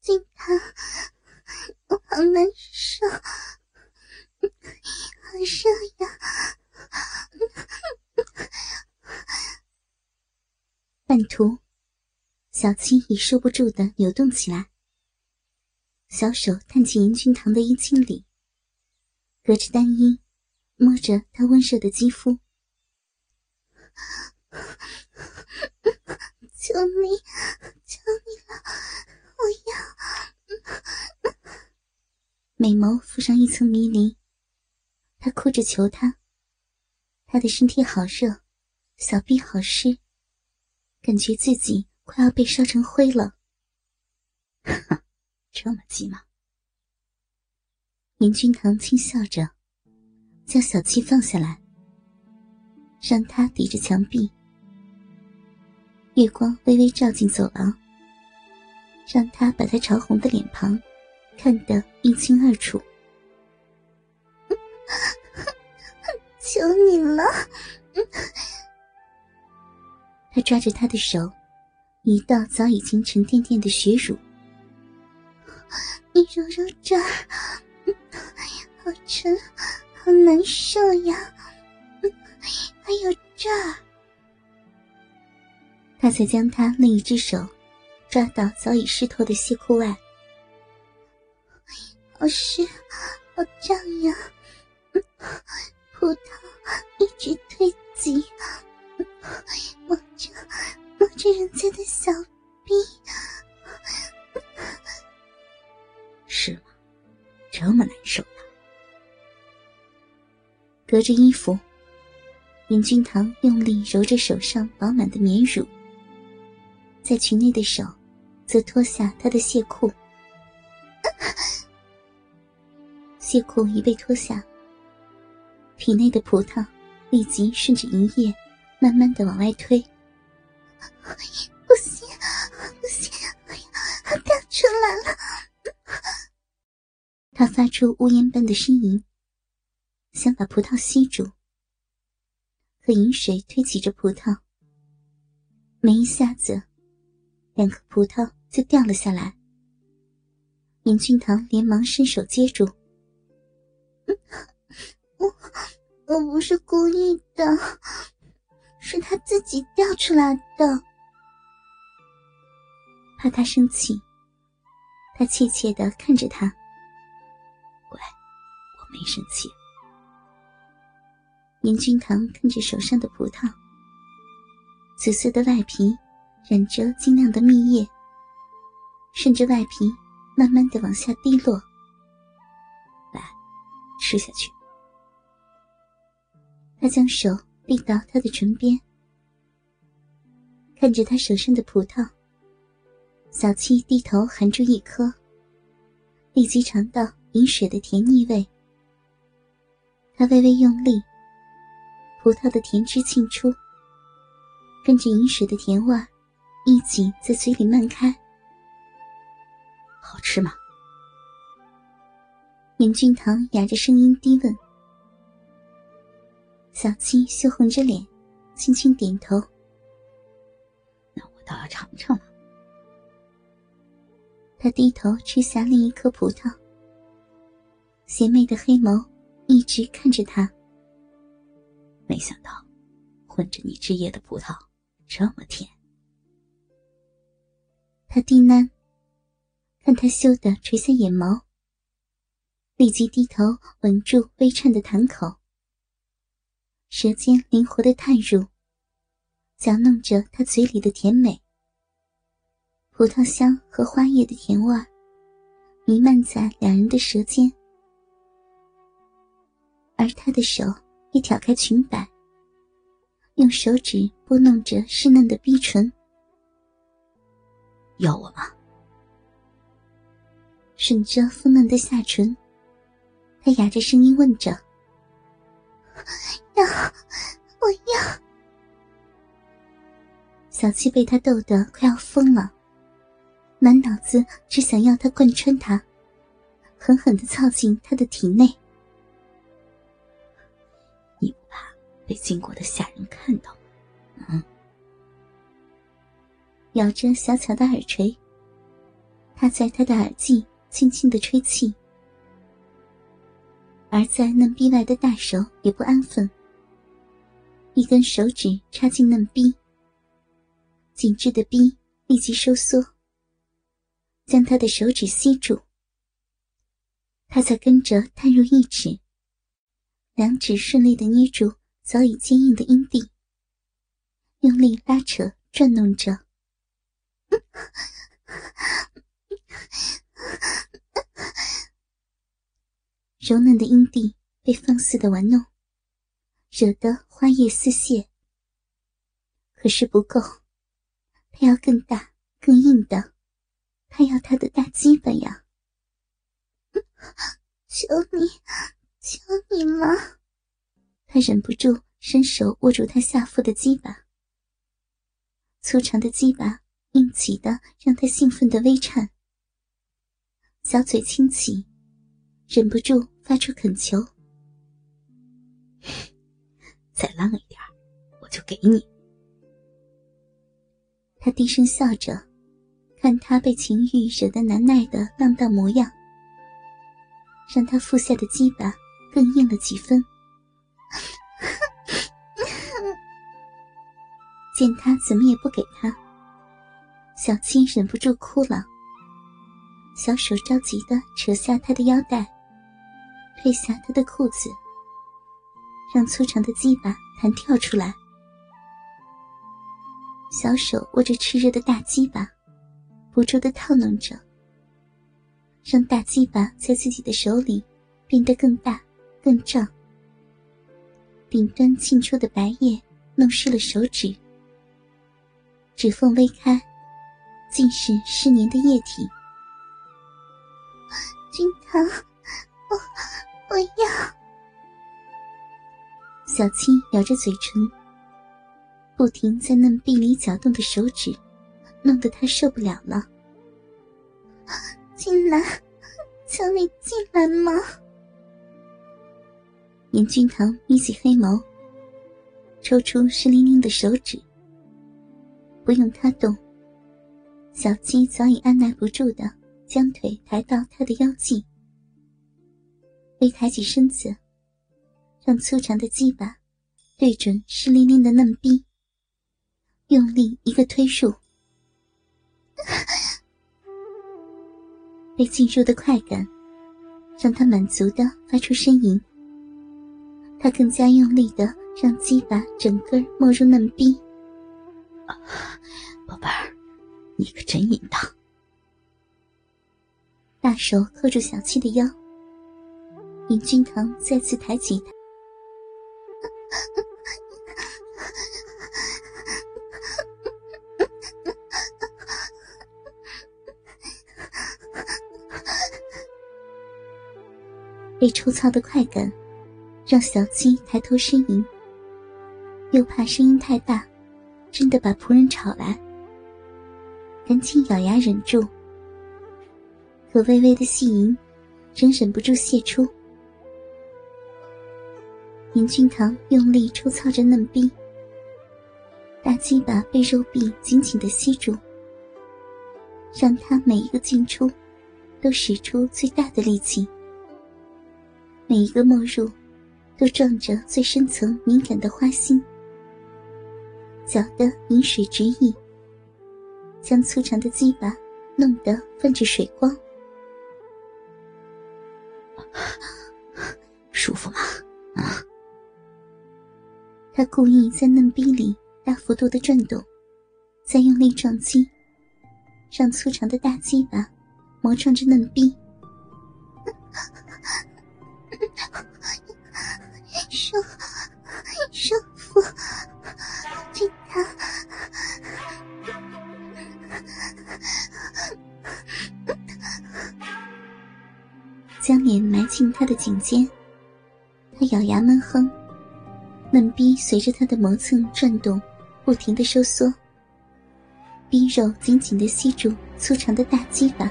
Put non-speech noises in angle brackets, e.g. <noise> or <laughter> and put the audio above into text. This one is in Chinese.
金堂，我好难受，好热呀！半途，小七已受不住的扭动起来，小手探进严君堂的衣襟里，隔着单衣摸着他温热的肌肤。求你，求你了，我要！美眸附上一层迷离，他哭着求他。他的身体好热，小臂好湿，感觉自己快要被烧成灰了。<laughs> 这么急吗？严君堂轻笑着，将小七放下来，让他抵着墙壁。月光微微照进走廊，让他把他潮红的脸庞看得一清二楚。<laughs> 求你了！他抓着他的手，一道早已经沉甸甸的血乳。你揉揉这儿，好沉，好难受呀！还有这儿。他才将他另一只手抓到早已湿透的西裤外，好湿，好胀呀！葡萄一直推挤，摸着摸着人家的小臂，是吗？这么难受的？隔着衣服，严君堂用力揉着手上饱满的绵乳。在裙内的手，则脱下他的亵裤。亵裤一被脱下，体内的葡萄立即顺着银液，慢慢的往外推。不行，不行！哎呀，掉出来了！他发出呜咽般的呻吟，想把葡萄吸住。可饮水推起着葡萄，没一下子。两颗葡萄就掉了下来，严俊堂连忙伸手接住。我我不是故意的，是他自己掉出来的。怕他生气，他怯怯的看着他。乖，我没生气。严俊堂看着手上的葡萄，紫色的外皮。染着晶亮的蜜液，顺着外皮慢慢的往下滴落。来，吃下去。他将手递到他的唇边，看着他手上的葡萄，小七低头含住一颗，立即尝到饮水的甜腻味。他微微用力，葡萄的甜汁沁出，跟着饮水的甜味。一起在嘴里漫开，好吃吗？严俊堂哑着声音低问。小七羞红着脸，轻轻点头。那我倒要尝尝了。他低头吃下另一颗葡萄，邪魅的黑眸一直看着他。没想到，混着你汁液的葡萄这么甜。他低喃，看他羞得垂下眼眸，立即低头吻住微颤的潭口，舌尖灵活的探入，搅弄着他嘴里的甜美。葡萄香和花叶的甜味弥漫在两人的舌尖，而他的手也挑开裙摆，用手指拨弄着湿嫩的逼唇。要我吗？吮着丰嫩的下唇，他哑着声音问着：“要，我要。”小七被他逗得快要疯了，满脑子只想要他贯穿他，狠狠的操进他的体内。你不怕被经过的下人看到咬着小巧的耳垂，他在他的耳际轻轻的吹气，而在嫩逼外的大手也不安分，一根手指插进嫩逼，紧致的逼立即收缩，将他的手指吸住。他才跟着探入一指，两指顺利的捏住早已坚硬的阴蒂，用力拉扯转弄着。<laughs> 柔嫩的阴蒂被放肆的玩弄，惹得花叶撕泄。可是不够，他要更大、更硬的，他要他的大鸡巴呀！<laughs> 求你，求你了！他忍不住伸手握住他下腹的鸡巴，粗长的鸡巴硬起的让他兴奋的微颤，小嘴轻启。忍不住发出恳求：“ <laughs> 再浪一点，我就给你。”他低声笑着，看他被情欲惹得难耐的浪荡模样，让他腹下的鸡巴更硬了几分。<laughs> 见他怎么也不给他，小青忍不住哭了，小手着急的扯下他的腰带。褪下他的裤子，让粗长的鸡巴弹跳出来。小手握着炽热的大鸡巴，不住的套弄着，让大鸡巴在自己的手里变得更大、更胀。顶端沁出的白液弄湿了手指，指缝微开，尽是湿黏的液体。君堂，我。我要。小青咬着嘴唇，不停在嫩壁里搅动的手指，弄得他受不了了。进来，求你进来嘛！严君堂眯起黑眸，抽出湿淋淋的手指。不用他动，小鸡早已按耐不住的将腿抬到他的腰际。微抬起身子，让粗长的鸡巴对准湿淋淋的嫩逼，用力一个推入。<laughs> 被进入的快感，让他满足的发出呻吟。他更加用力的让鸡巴整个没入嫩逼。宝贝儿，你可真淫荡！大手扣住小七的腰。尹君堂再次抬起他，被抽操的快感让小七抬头呻吟，又怕声音太大，真的把仆人吵来，赶紧咬牙忍住，可微微的细吟仍忍不住泄出。林君堂用力抽操着嫩逼，大鸡巴被肉壁紧紧的吸住，让他每一个进出都使出最大的力气，每一个没入都撞着最深层敏感的花心，搅得饮水直溢，将粗长的鸡巴弄得泛着水光，舒服吗？啊！他故意在嫩逼里大幅度的转动，再用力撞击，让粗长的大鸡巴磨撞着嫩逼。舒舒服，<laughs> 将脸埋进他的颈间，他咬牙闷哼。嫩逼随着他的磨蹭转动，不停的收缩，逼肉紧紧的吸住粗长的大鸡巴。